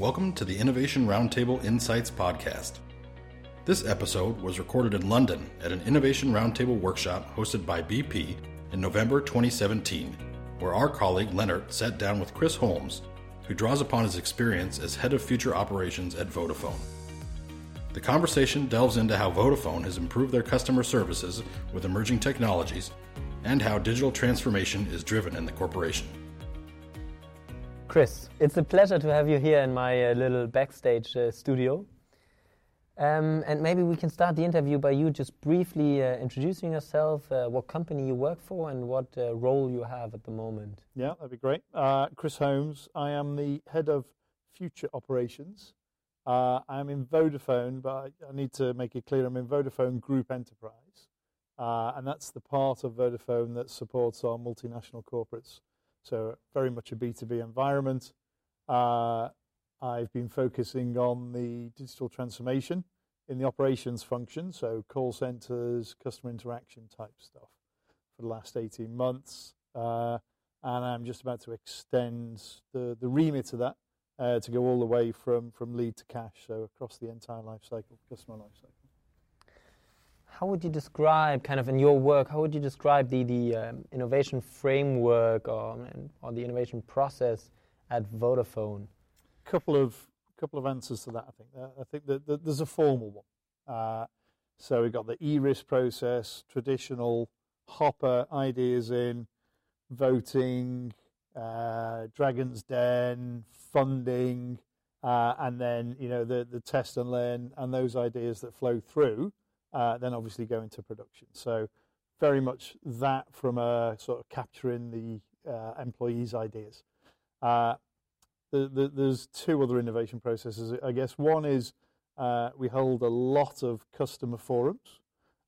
Welcome to the Innovation Roundtable Insights podcast. This episode was recorded in London at an Innovation Roundtable workshop hosted by BP in November 2017, where our colleague Leonard sat down with Chris Holmes, who draws upon his experience as head of future operations at Vodafone. The conversation delves into how Vodafone has improved their customer services with emerging technologies and how digital transformation is driven in the corporation. Chris, it's a pleasure to have you here in my uh, little backstage uh, studio. Um, and maybe we can start the interview by you just briefly uh, introducing yourself, uh, what company you work for, and what uh, role you have at the moment. Yeah, that'd be great. Uh, Chris Holmes, I am the head of future operations. I'm in Vodafone, but I, I, need to make it clear I'm in Vodafone Group Enterprise. and that's the part of Vodafone that supports our multinational corporates so very much a B2B environment. Uh, I've been focusing on the digital transformation in the operations function, so call centers, customer interaction type stuff for the last 18 months. Uh, and I'm just about to extend the, the remit of that uh, to go all the way from, from lead to cash, so across the entire life cycle, customer life cycle how would you describe, kind of in your work, how would you describe the, the um, innovation framework or, or the innovation process at Vodafone? A Couple of couple of answers to that. I think. Uh, I think that, that, there's a formal one. Uh, so we've got the ERIS process, traditional hopper ideas in, voting, uh, Dragon's Den, funding, uh, and then you know the the test and learn and those ideas that flow through uh, then obviously go into production. So very much that from a sort of capturing the uh, employees' ideas. Uh, the, the, there's two other innovation processes, I guess. One is uh, we hold a lot of customer forums,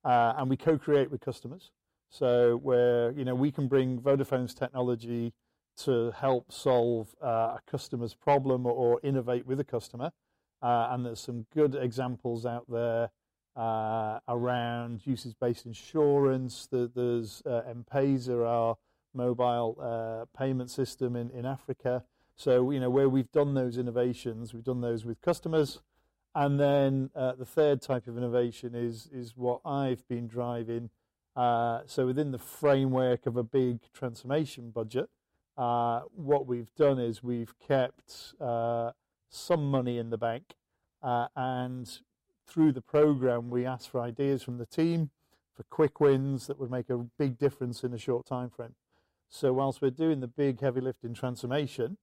uh, and we co-create with customers. So where you know we can bring Vodafone's technology to help solve a customer's problem or, innovate with a customer. and there's some good examples out there uh, around usage-based insurance. The, there's uh, M-Pesa, our mobile uh, payment system in, in Africa. So, you know, where we've done those innovations, we've done those with customers. And then uh, the third type of innovation is, is what I've been driving. Uh, so within the framework of a big transformation budget, uh, what we've done is we've kept uh, some money in the bank uh, and through the program, we asked for ideas from the team for quick wins that would make a big difference in a short time frame. So whilst we're doing the big heavy lifting transformation,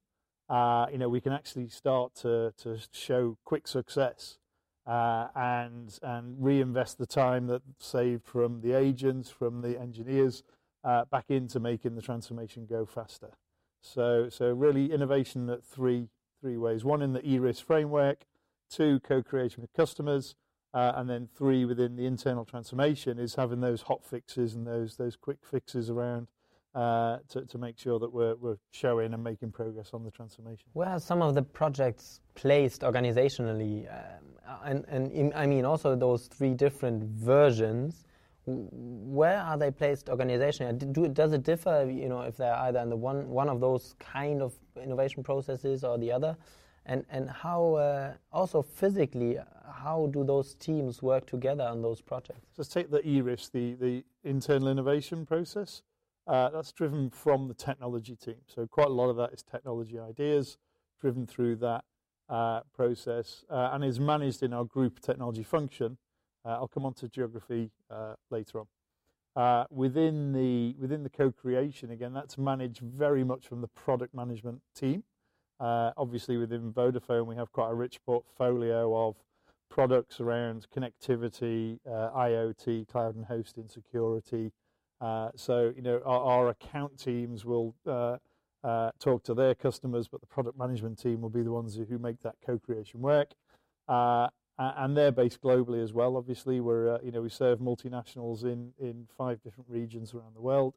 uh, you know, we can actually start to, to show quick success uh, and and reinvest the time that saved from the agents, from the engineers, uh, back into making the transformation go faster. So so really innovation at three three ways. One in the ERIS framework, two, co-creation with customers, uh, and then three, within the internal transformation, is having those hot fixes and those those quick fixes around uh, to, to make sure that we're, we're showing and making progress on the transformation. Where are some of the projects placed organizationally? Um, and, and I mean, also those three different versions, where are they placed organizationally? Do, does it differ, you know, if they're either in the one, one of those kind of innovation processes or the other? And and how uh, also physically how do those teams work together on those projects? Let's take the eris the the internal innovation process. Uh, that's driven from the technology team. So quite a lot of that is technology ideas driven through that uh, process uh, and is managed in our group technology function. Uh, i'll come on to geography uh, later on. Within the within the co-creation again that's managed very much from the product management team uh, obviously, within Vodafone, we have quite a rich portfolio of products around connectivity, uh, IoT, cloud and hosting security. Uh, so, you know, our, our account teams will uh, uh, talk to their customers, but the product management team will be the ones who make that co-creation work. And they're based globally as well. Obviously, we're you know we serve multinationals in in five different regions around the world.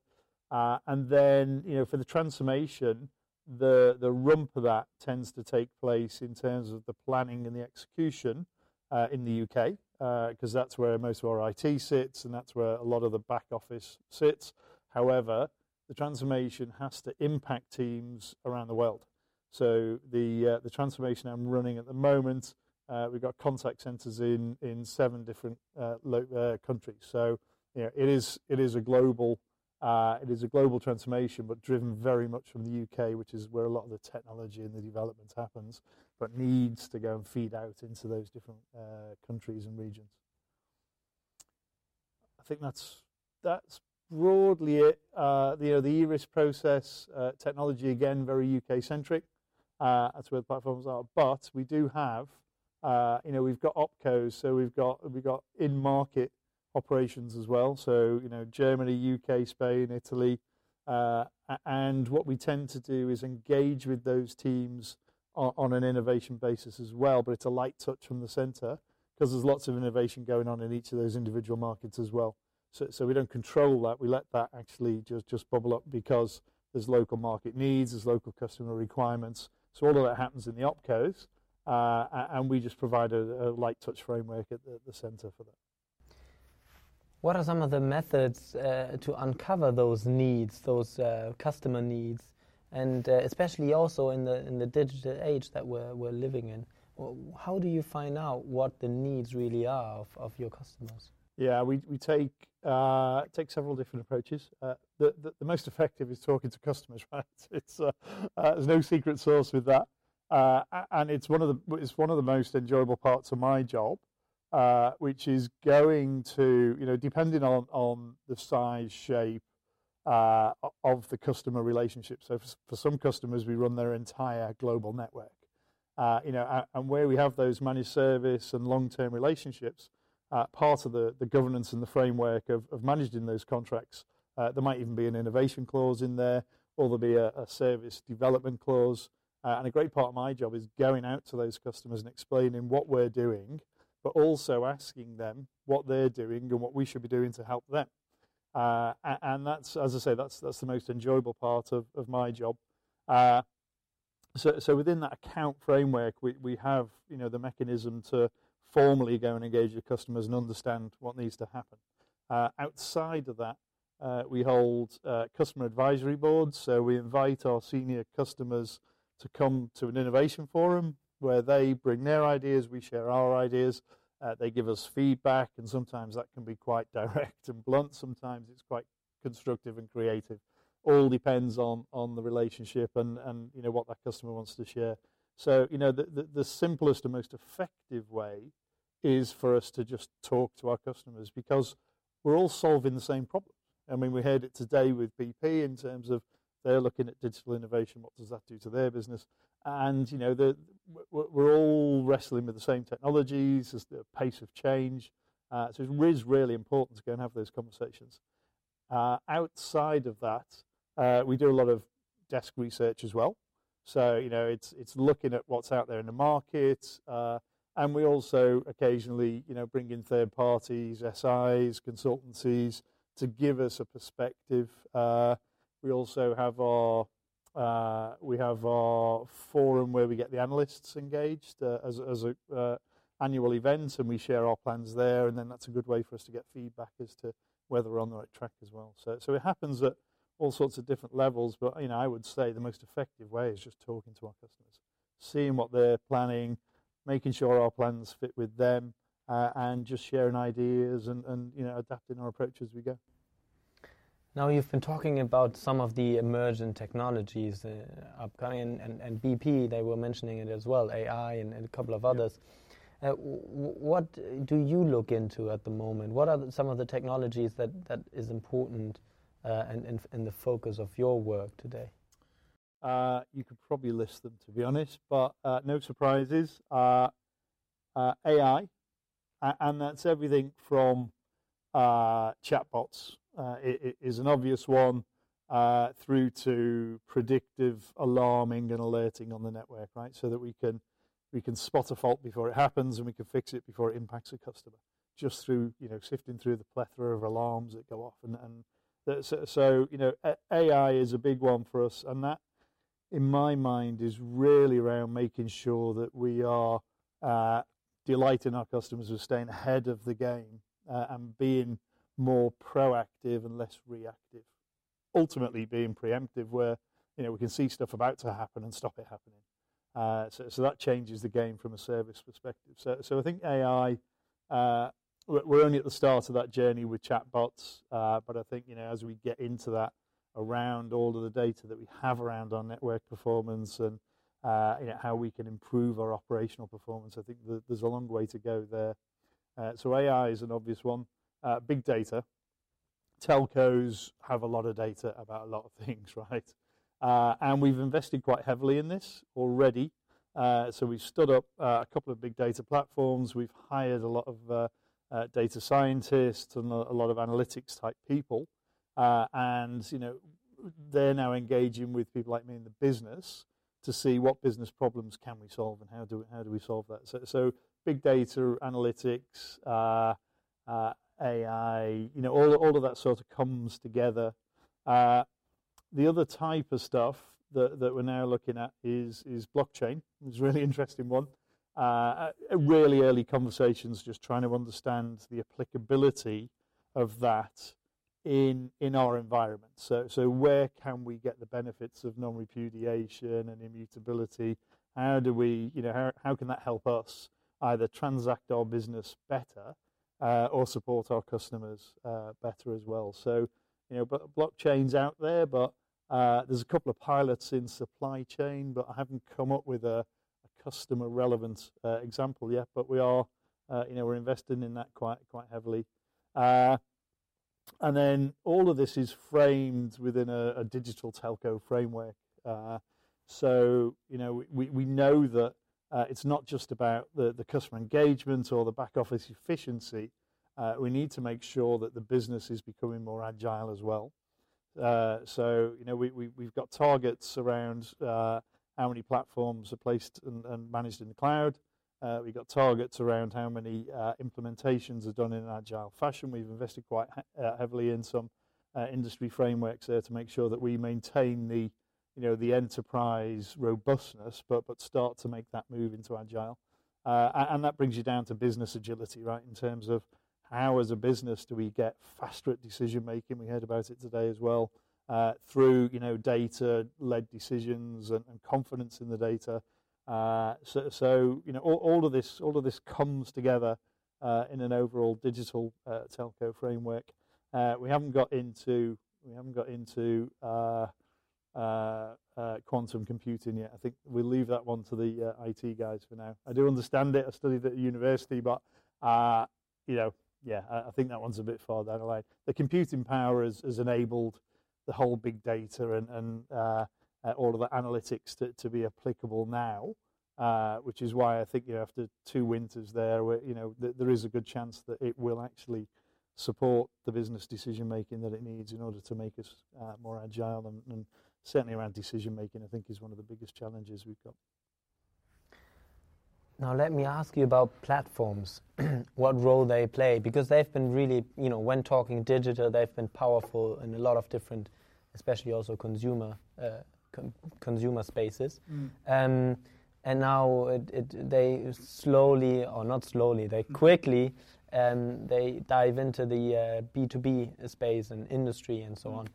and then you know for the transformation, the the rump of that tends to take place in terms of the planning and the execution uh, in the UK because uh, that's where most of our IT sits and that's where a lot of the back office sits. However, the transformation has to impact teams around the world. So the uh, the transformation I'm running at the moment, uh, we've got contact centres in in seven different uh, lo- uh, countries. So you know, it is it is a global uh, it is a global transformation, but driven very much from the UK, which is where a lot of the technology and the development happens, but needs to go and feed out into those different uh, countries and regions. I think that's that's broadly it. Uh, you know, the ERIS process uh, technology again very UK centric. Uh, that's where the platforms are, but we do have, you know, we've got opcos, so we've got we've got in market operations as well. So you know, Germany, UK, Spain, Italy, uh, and what we tend to do is engage with those teams on, on an innovation basis as well. But it's a light touch from the centre because there's lots of innovation going on in each of those individual markets as well. So, so we don't control that. We let that actually just, just bubble up because there's local market needs, there's local customer requirements. So all of that happens in the opcos, uh, and we just provide a, a, light touch framework at the, the centre for that. What are some of the methods uh, to uncover those needs, those uh, customer needs, and uh, especially also in the in the digital age that we're we're living in? How do you find out what the needs really are of, of your customers? Yeah, we we take uh, take several different approaches. Uh, the, the, the most effective is talking to customers, right? It's uh, there's no secret sauce with that, and it's one of the it's one of the most enjoyable parts of my job uh, which is going to, you know, depending on, on the size, shape uh, of the customer relationship. So for, for, some customers, we run their entire global network. Uh, you know, and where we have those managed service and long-term relationships, uh, part of the, the governance and the framework of, of managing those contracts, uh, there might even be an innovation clause in there, or there'll be a, a service development clause. Uh, and a great part of my job is going out to those customers and explaining what we're doing but also asking them what they're doing and what we should be doing to help them. Uh, and that's, as I say, that's that's the most enjoyable part of, of my job. Uh, so, so within that account framework, we, we have you know the mechanism to formally go and engage with customers and understand what needs to happen. Uh, outside of that, uh, we hold uh, customer advisory boards. So we invite our senior customers to come to an innovation forum where they bring their ideas, we share our ideas. Uh, they give us feedback, and sometimes that can be quite direct and blunt. Sometimes it's quite constructive and creative. All depends on on the relationship and and you know what that customer wants to share. So you know the the, the simplest and most effective way is for us to just talk to our customers because we're all solving the same problem. I mean, we heard it today with BP in terms of they're looking at digital innovation. What does that do to their business? And you know, the, we're all wrestling with the same technologies. The pace of change. Uh, so it is really important to go and have those conversations. Uh, outside of that, uh, we do a lot of desk research as well. So you know, it's it's looking at what's out there in the market, uh, and we also occasionally you know bring in third parties, SIs, consultancies to give us a perspective. Uh, we also have our uh, we have our forum where we get the analysts engaged uh, as, as a uh, annual event, and we share our plans there. And then that's a good way for us to get feedback as to whether we're on the right track as well. So, so it happens at all sorts of different levels. But you know, I would say the most effective way is just talking to our customers, seeing what they're planning, making sure our plans fit with them, uh, and just sharing ideas and, and you know adapting our approach as we go. Now you've been talking about some of the emergent technologies uh, upcoming, and, and, BP they were mentioning it as well, AI and, and a couple of others. Uh, what do you look into at the moment? What are some of the technologies that, that is important uh, and in, in, the focus of your work today? Uh, you could probably list them, to be honest, but uh, no surprises. Uh, AI, and that's everything from chatbots uh, is an obvious one uh, through to predictive alarming and alerting on the network, right? So that we can we can spot a fault before it happens and we can fix it before it impacts a customer, just through you know sifting through the plethora of alarms that go off and and so, so you know AI is a big one for us, and that in my mind is really around making sure that we are uh, delighting our customers with staying ahead of the game uh, and being more proactive and less reactive. Ultimately, being preemptive, where you know we can see stuff about to happen and stop it happening. Uh, so, so that changes the game from a service perspective. So, so I think AI, uh, we're only at the start of that journey with chatbots, uh, but I think you know as we get into that around all of the data that we have around our network performance and uh, you know, how we can improve our operational performance, I think there's a long way to go there. Uh, so AI is an obvious one. Uh, big data. Telcos have a lot of data about a lot of things, right? Uh, and we've invested quite heavily in this already. Uh, so we've stood up uh, a couple of big data platforms. We've hired a lot of uh, uh, data scientists and a, lot of analytics type people, uh, and you know they're now engaging with people like me in the business to see what business problems can we solve and how do how do we solve that. So, so big data analytics, AI, you know, all all of that sort of comes together the other type of stuff that, that we're now looking at is, is blockchain. It's a really interesting one. Uh, really early conversations just trying to understand the applicability of that in in our environment. So so where can we get the benefits of non-repudiation and immutability? How do we you know how how can that help us either transact our business better uh, or support our customers uh, better as well? So you know, but blockchain's out there, but uh, there's a couple of pilots in supply chain, but I haven't come up with a, a customer relevant uh, example yet. But we are, uh, you know, we're investing in that quite quite heavily. Uh, and then all of this is framed within a, a digital telco framework. So you know, we we know that uh, it's not just about the the customer engagement or the back office efficiency. we need to make sure that the business is becoming more agile as well. Uh, so you know we, we we've got targets around uh, how many platforms are placed and, and managed in the cloud. Uh, we've got targets around how many uh, implementations are done in an agile fashion. We've invested quite he- uh, heavily in some industry frameworks there to make sure that we maintain the you know the enterprise robustness, but but start to make that move into agile. and that brings you down to business agility, right? In terms of how, as a business, do we get faster at decision making? We heard about it today as well. Uh, through you know data-led decisions and, and, confidence in the data. Uh, so, so, you know all, all, of this all of this comes together uh, in an overall digital uh, telco framework. Uh, we haven't got into we haven't got into uh, quantum computing yet. I think we'll leave that one to the IT guys for now. I do understand it. I studied at university, but you know yeah, I, think that one's a bit far down the line. The computing power has, has enabled the whole big data and, and uh, uh, all of the analytics to, to be applicable now, uh, which is why I think you know, after two winters there, where, you know, th- there is a good chance that it will actually support the business decision making that it needs in order to make us uh, more agile and, and certainly around decision making. I think is one of the biggest challenges we've got. Now let me ask you about platforms, what role they play, because they've been really, you know, when talking digital, they've been powerful in a lot of different, especially also consumer uh, com- consumer spaces. Mm. Um, and now it, it, they slowly, or not slowly, they mm. quickly, um, they dive into the uh, B2B space and industry and so mm. on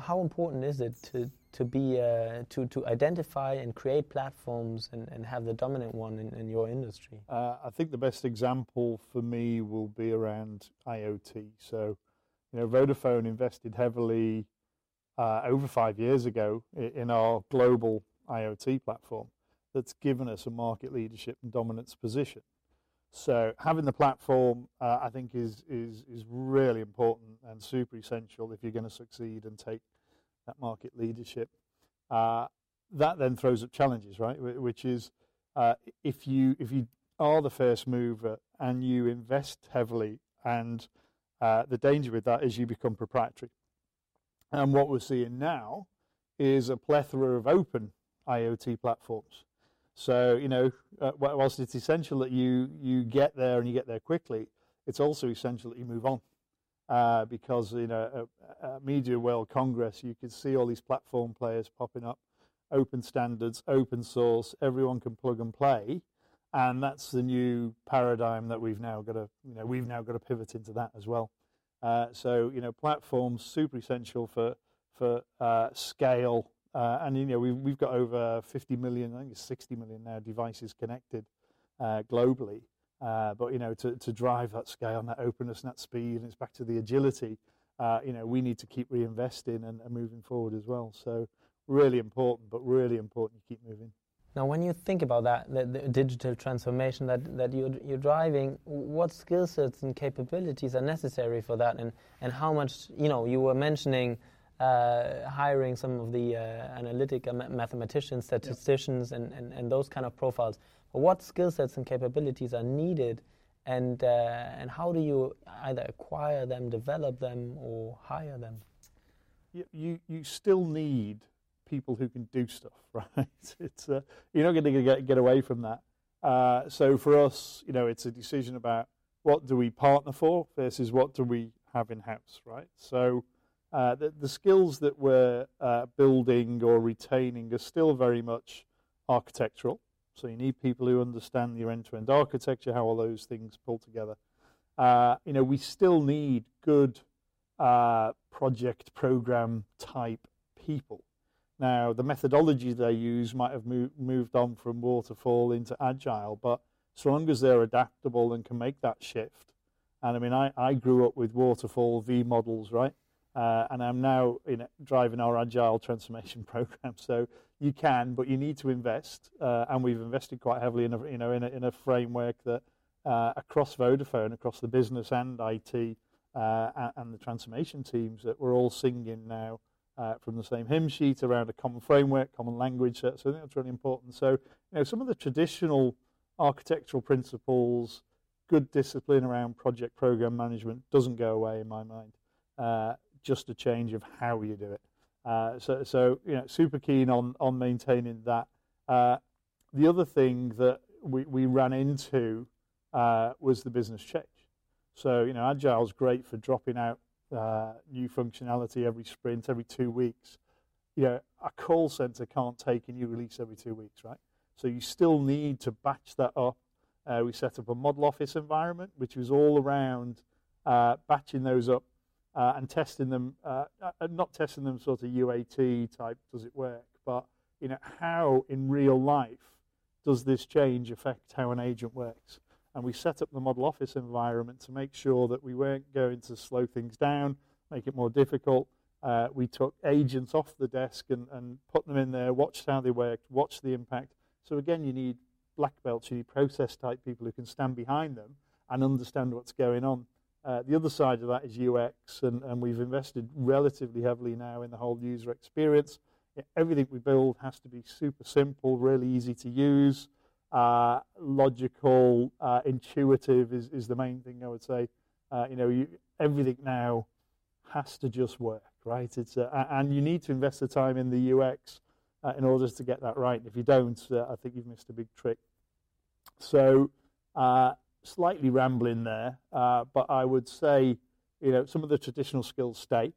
how important is it to to be uh, to to identify and create platforms and, and have the dominant one in, in your industry? Uh, I think the best example for me will be around IoT. So, you know, Vodafone invested heavily uh, over five years ago in our global IoT platform. That's given us a market leadership and dominance position. So having the platform, uh, I think, is, is, is really important and super essential if you're going to succeed and take that market leadership. Uh, that then throws up challenges, right? Which is uh, if you if you are the first mover and you invest heavily, and uh, the danger with that is you become proprietary. And what we're seeing now is a plethora of open IoT platforms. So, you know, uh, whilst it's essential that you, you get there and you get there quickly, it's also essential that you move on. Uh, because, you know, at, Mobile World Congress, you could see all these platform players popping up, open standards, open source, everyone can plug and play. And that's the new paradigm that we've now got to, you know, we've now got to pivot into that as well. Uh, so, you know, platforms super essential for, for uh, scale and you know we've got over 50 million, I think it's 60 million now devices connected uh, globally. Uh, but you know to drive that scale and that openness and that speed, and it's back to the agility. Uh, you know we need to keep reinvesting and, moving forward as well. So really important, but really important you keep moving. Now, when you think about that, the, digital transformation that, you're, you're driving, what skill sets and capabilities are necessary for that, and, and how much, you know, you were mentioning uh, hiring some of the uh, analytic mathematicians, statisticians, and, and, and those kind of profiles. But what skill sets and capabilities are needed, and, uh, and how do you either acquire them, develop them, or hire them? You, you, you still need people who can do stuff, right? It's uh, you're not going to get get away from that. Uh, so for us, you know, it's a decision about what do we partner for versus what do we have in house, right? So uh, the, the, skills that we're uh, building or retaining are still very much architectural. So you need people who understand your end-to-end architecture, how all those things pull together. Uh, you know, we still need good uh, project program type people now, the methodology they use might have mo- moved on from waterfall into agile, but so long as they're adaptable and can make that shift. And I mean, I, I grew up with waterfall V models, right? Uh, and I'm now in driving our agile transformation program. So you can, but you need to invest, uh, and we've invested quite heavily in a you know in a, in a framework that uh, across Vodafone, across the business and IT uh, and the transformation teams that we're all singing now uh, from the same hymn sheet around a common framework, common language. So, so I think that's really important. So, you know, some of the traditional architectural principles, good discipline around project program management doesn't go away in my mind. Uh, just a change of how you do it. Uh, so, so you know, super keen on on maintaining that. Uh, the other thing that we, we ran into uh, was the business change. So, you know, Agile is great for dropping out uh, new functionality every sprint, every two weeks. You know, a call center can't take a new release every two weeks, right? So you still need to batch that up. Uh, we set up a model office environment, which was all around uh, batching those up uh, and testing them, uh, uh, not testing them sort of UAT type, does it work, but you know, how in real life does this change affect how an agent works? and we set up the model office environment to make sure that we weren't going to slow things down, make it more difficult. Uh, we took agents off the desk and, and put them in there, watched how they worked, watched the impact. So again, you need black belts, you need process type people who can stand behind them and understand what's going on. Uh, the other side of that is UX, and, and we've invested relatively heavily now in the whole user experience. Everything we build has to be super simple, really easy to use uh, logical, uh, intuitive is, is the main thing I would say. Uh, you know, you, everything now has to just work, right? It's uh, and you need to invest the time in the UX in order to get that right. If you don't, I think you've missed a big trick. So, slightly rambling there, but I would say, you know, some of the traditional skills stay.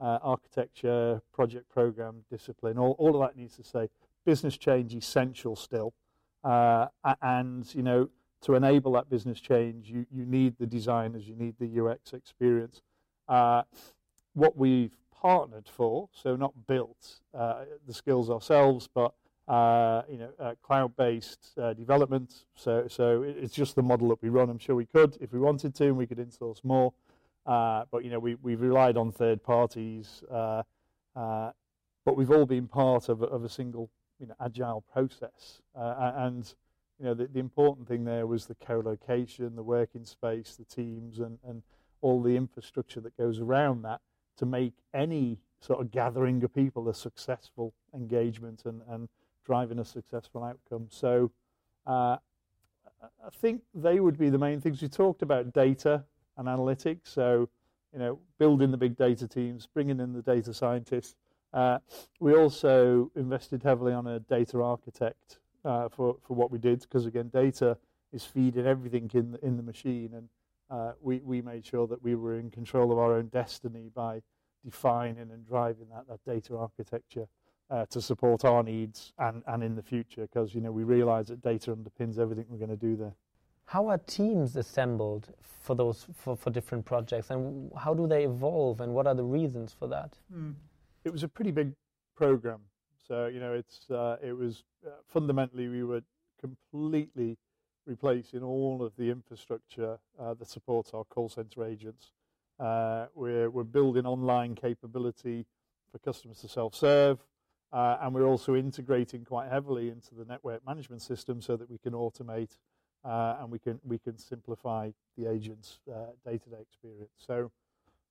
architecture, project program, discipline, all, all of that needs to stay. Business change essential still. Uh, and you know, to enable that business change, you, you need the designers, you need the UX experience. Uh, what we've partnered for, so not built uh, the skills ourselves, but uh, you know, uh, cloud-based uh, development. So, so it's just the model that we run. I'm sure we could, if we wanted to, and we could insource more. but you know, we, we've relied on third parties, but we've all been part of, of a single you know, agile process. Uh, and you know, the, the, important thing there was the co-location, the working space, the teams, and, and all the infrastructure that goes around that to make any sort of gathering of people a successful engagement and, and driving a successful outcome. So uh, I think they would be the main things. We talked about data and analytics, so you know, building the big data teams, bringing in the data scientists, uh, we also invested heavily on a data architect uh, for, for what we did because, again, data is feeding everything in the, in the machine. And uh, we, we made sure that we were in control of our own destiny by defining and driving that, that data architecture uh, to support our needs and, and in the future because, you know, we realize that data underpins everything we're going to do there. How are teams assembled for those for, for different projects and how do they evolve and what are the reasons for that? Mm it was a pretty big program So you know, it's uh, it was uh, fundamentally we were completely replacing all of the infrastructure uh, that supports our call center agents. Uh, we're we're building online capability for customers to self-serve, uh, and we're also integrating quite heavily into the network management system so that we can automate uh, and we can we can simplify the agent's day-to-day experience. So.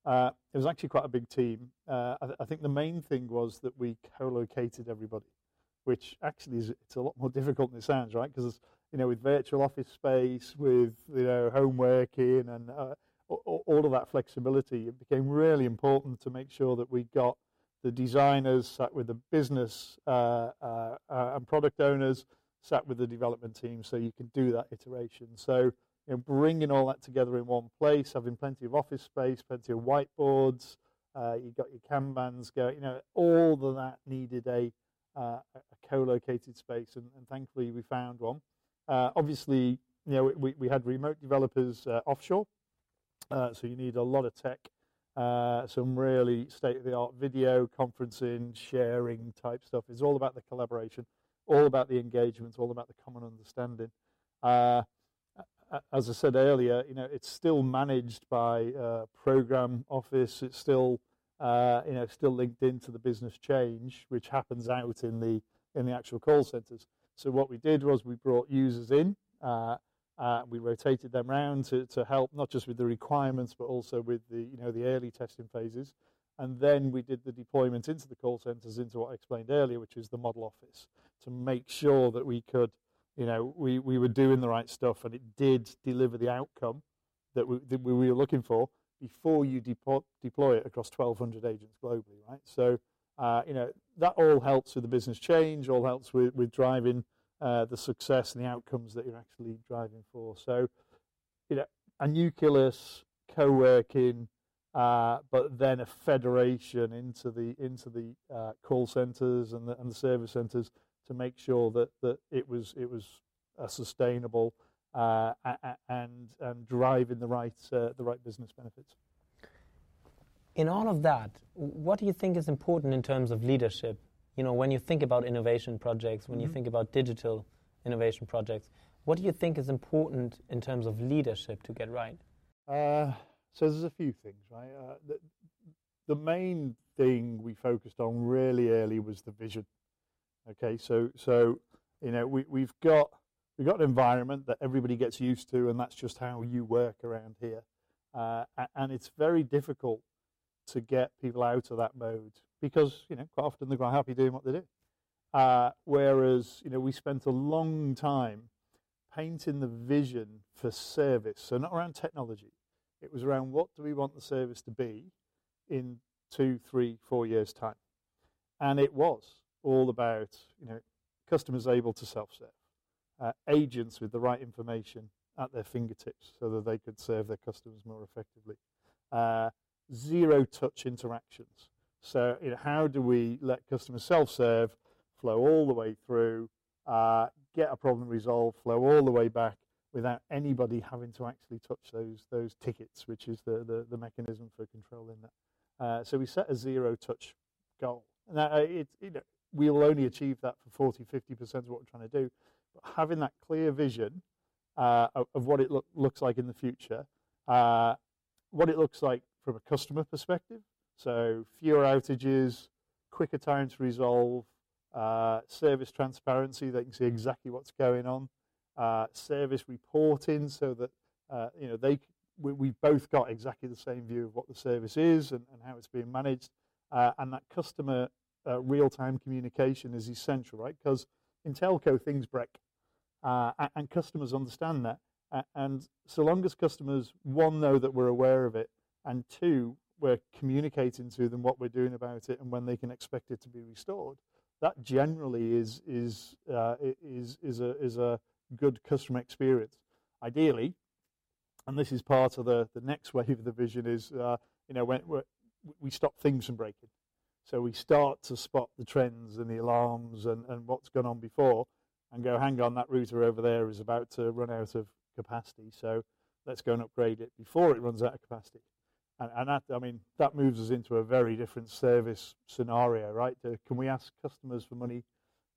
Uh, it was actually quite a big team. Uh, I, th- I, think the main thing was that we co-located everybody, which actually is it's a lot more difficult than it sounds, right? Because you know, with virtual office space, with you know, home working, and uh, all of that flexibility, it became really important to make sure that we got the designers sat with the business uh, uh, and product owners sat with the development team, so you can do that iteration. So you know, bringing all that together in one place, having plenty of office space, plenty of whiteboards, uh, you got your Kanbans going, you know, all of that needed a, uh, a co-located space, and, and, thankfully we found one. Uh, obviously, you know, we, we had remote developers uh, offshore, uh, so you need a lot of tech, uh, some really state-of-the-art video conferencing, sharing type stuff. It's all about the collaboration, all about the engagement, all about the common understanding as I said earlier, you know, it's still managed by uh, program office. It's still, uh, you know, still linked into the business change, which happens out in the in the actual call centres. So what we did was we brought users in. Uh, uh, we rotated them around to, to help not just with the requirements, but also with the you know the early testing phases. And then we did the deployment into the call centres into what I explained earlier, which is the model office, to make sure that we could you know, we, we were doing the right stuff and it did deliver the outcome that we, that we were looking for before you depo- deploy it across 1,200 agents globally, right? So, uh, you know, that all helps with the business change, all helps with, with driving uh, the success and the outcomes that you're actually driving for. So, you know, a nucleus, co-working, uh, but then a federation into the into the uh, call centres and the, and the service centres to make sure that, that it was it was a sustainable uh, and and driving the right uh, the right business benefits. In all of that, what do you think is important in terms of leadership? You know, when you think about innovation projects, when mm-hmm. you think about digital innovation projects, what do you think is important in terms of leadership to get right? Uh, so there's a few things, right? Uh, the, the main thing we focused on really early was the vision Okay, so so you know we we've got we've got an environment that everybody gets used to, and that's just how you work around here. Uh, and it's very difficult to get people out of that mode because you know quite often they're quite happy doing what they do. Uh, whereas you know we spent a long time painting the vision for service, so not around technology. It was around what do we want the service to be in two, three, four years' time, and it was all about you know customers able to self-serve, uh, agents with the right information at their fingertips so that they could serve their customers more effectively, uh, zero touch interactions. So you know, how do we let customers self-serve, flow all the way through, uh, get a problem resolved, flow all the way back without anybody having to actually touch those those tickets, which is the the, the mechanism for controlling that. Uh, so we set a zero touch goal. Now, uh, it, you know, we will only achieve that for 40, 50% of what we're trying to do. But having that clear vision uh, of, of, what it look, looks like in the future, uh, what it looks like from a customer perspective, so fewer outages, quicker time to resolve, uh, service transparency, they can see exactly what's going on, uh, service reporting so that uh, you know they we, we both got exactly the same view of what the service is and, and how it's being managed, uh, and that customer uh, real-time communication is essential, right? Because in telco things break, uh, and customers understand that. And so long as customers one know that we're aware of it, and two we're communicating to them what we're doing about it and when they can expect it to be restored, that generally is is uh, is is a is a good customer experience. Ideally, and this is part of the the next wave of the vision is uh, you know when we stop things from breaking. So we start to spot the trends and the alarms and, and what's gone on before and go, hang on, that router over there is about to run out of capacity. So let's go and upgrade it before it runs out of capacity. And, and that, I mean, that moves us into a very different service scenario, right? Uh, can we ask customers for money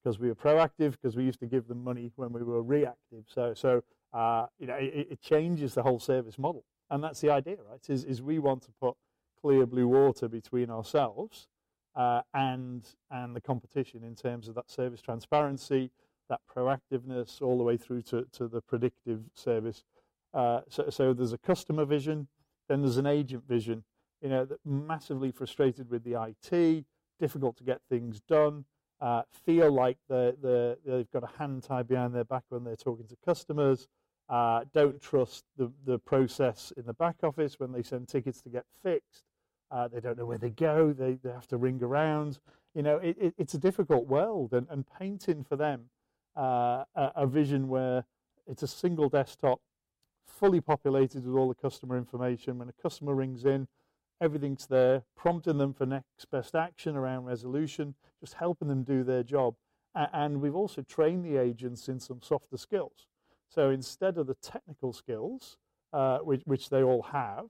because we were proactive, because we used to give them money when we were reactive? So, so uh, you know, it, it, changes the whole service model, and that's the idea, right? Is, is we want to put clear blue water between ourselves uh, and and the competition in terms of that service transparency, that proactiveness, all the way through to, to the predictive service. Uh, so, so there's a customer vision, then there's an agent vision. You know, massively frustrated with the IT, difficult to get things done, uh, feel like they're, they're, they've got a hand tied behind their back when they're talking to customers. Uh, don't trust the, the process in the back office when they send tickets to get fixed. Uh, they don't know where they go. They, they have to ring around. You know, it, it, it's a difficult world, and, and painting for them uh, a, a, vision where it's a single desktop, fully populated with all the customer information. When a customer rings in, everything's there, prompting them for next best action around resolution, just helping them do their job. and we've also trained the agents in some softer skills. So instead of the technical skills, uh, which, which they all have,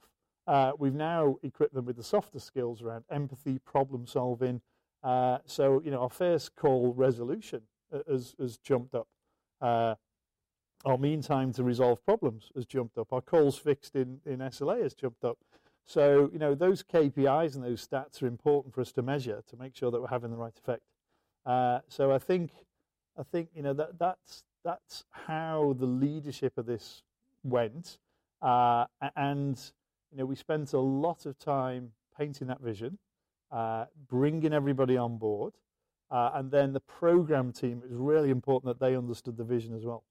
uh, we've now equipped them with the softer skills around empathy, problem solving. Uh, so, you know, our first call resolution has, has jumped up. Our mean time to resolve problems has jumped up. Our calls fixed in, in SLA has jumped up. So, you know, those KPIs and those stats are important for us to measure to make sure that we're having the right effect. Uh, so I think, I think, you know, that, that's, that's how the leadership of this went. Uh, and, you know, we spent a lot of time painting that vision, uh, bringing everybody on board, uh, and then the program team, it was really important that they understood the vision as well.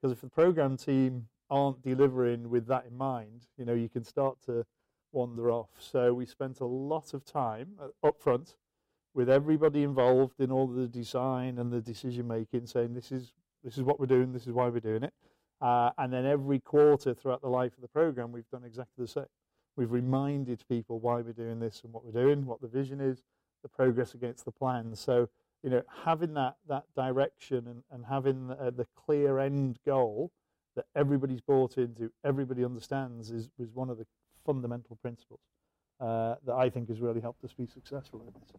Because if the program team aren't delivering with that in mind, you know, you can start to wander off. So we spent a lot of time uh, up front with everybody involved in all the design and the decision making, saying this is this is what we're doing, this is why we're doing it. Uh, and then every quarter throughout the life of the program, we've done exactly the same. We've reminded people why we're doing this and what we're doing, what the vision is, the progress against the plan. So, you know, having that, that direction and, and having the, uh, the clear end goal that everybody's bought into, everybody understands is, is one of the fundamental principles uh, that I think has really helped us be successful in this.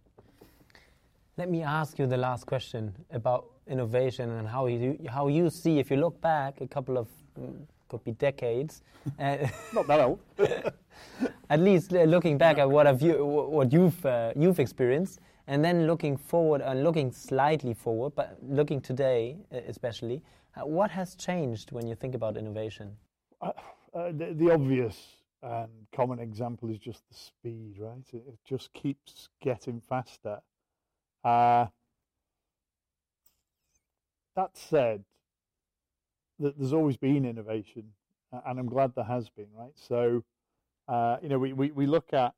Let me ask you the last question about innovation and how you how you see if you look back a couple of mm, could be decades. Uh, Not that old. at least uh, looking back at what have you what you've uh, you've experienced, and then looking forward and looking slightly forward, but looking today uh, especially, uh, what has changed when you think about innovation? Uh, the, the, obvious and common example is just the speed, right? It, it just keeps getting faster. that said, that there's always been innovation, and I'm glad there has been, right? So, uh, you know, we, we, we look at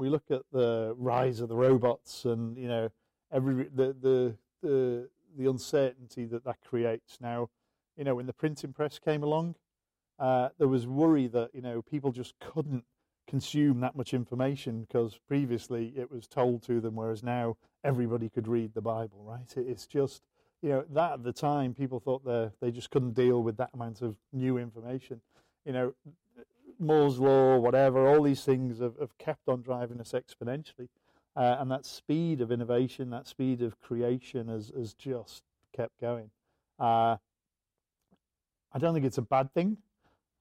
we look at the rise of the robots, and you know, every the the the, the uncertainty that that creates. Now, you know, when the printing press came along, uh, there was worry that you know people just couldn't consume that much information because previously it was told to them, whereas now everybody could read the Bible, right? It's just you know, that at the time, people thought they they just couldn't deal with that amount of new information. You know, Moore's law, whatever, all these things have, have kept on driving us exponentially, uh, and that speed of innovation, that speed of creation, has has just kept going. Uh, I don't think it's a bad thing.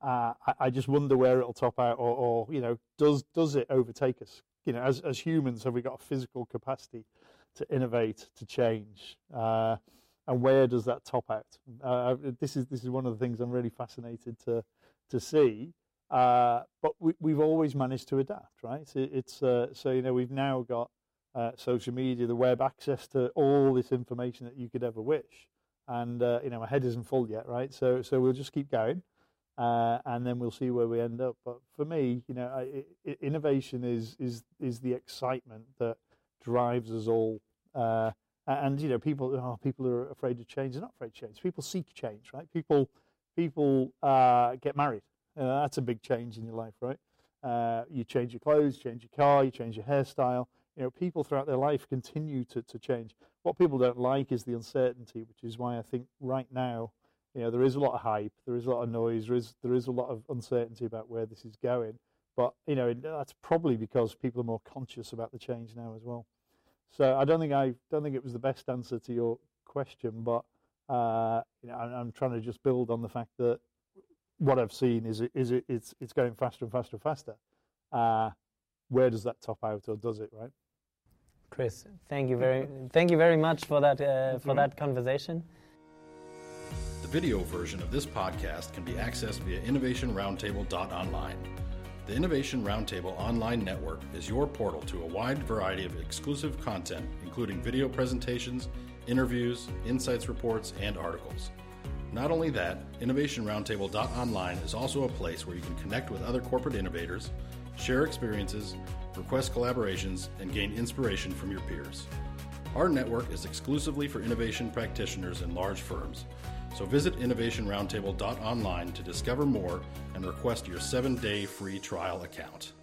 Uh, I, I, just wonder where it'll top out, or, or, you know, does does it overtake us? You know, as as humans, have we got a physical capacity to innovate, to change? Uh, and where does that top out? Uh, this is this is one of the things I'm really fascinated to to see. Uh, but we, have always managed to adapt, right? It, it's uh, so you know we've now got uh, social media, the web, access to all this information that you could ever wish, and uh, you know my head isn't full yet, right? So so we'll just keep going, uh, and then we'll see where we end up. But for me, you know, I, I, innovation is is is the excitement that drives us all and you know, people oh, people are afraid of change. They're not afraid of change. People seek change, right? People people get married. Uh, that's a big change in your life, right? Uh, you change your clothes, change your car, you change your hairstyle. You know, people throughout their life continue to, to change. What people don't like is the uncertainty, which is why I think right now, you know, there is a lot of hype, there is a lot of noise, there is there is a lot of uncertainty about where this is going. But you know that's probably because people are more conscious about the change now as well. So I don't think I don't think it was the best answer to your question, but uh, you know I'm, I'm trying to just build on the fact that what I've seen is it, is it, it's it's going faster and faster and faster. Uh, where does that top out, or does it? Right. Chris, thank you very thank you very much for that uh, for that conversation. The video version of this podcast can be accessed via innovationroundtable.online. The Innovation Roundtable online network is your portal to a wide variety of exclusive content, including video presentations, interviews, insights reports, and articles. Not only that, innovationroundtable.online is also a place where you can connect with other corporate innovators, share experiences, request collaborations, and gain inspiration from your peers. Our network is exclusively for innovation practitioners and large firms, so visit innovationroundtable.online to discover more and request your seven day free trial account.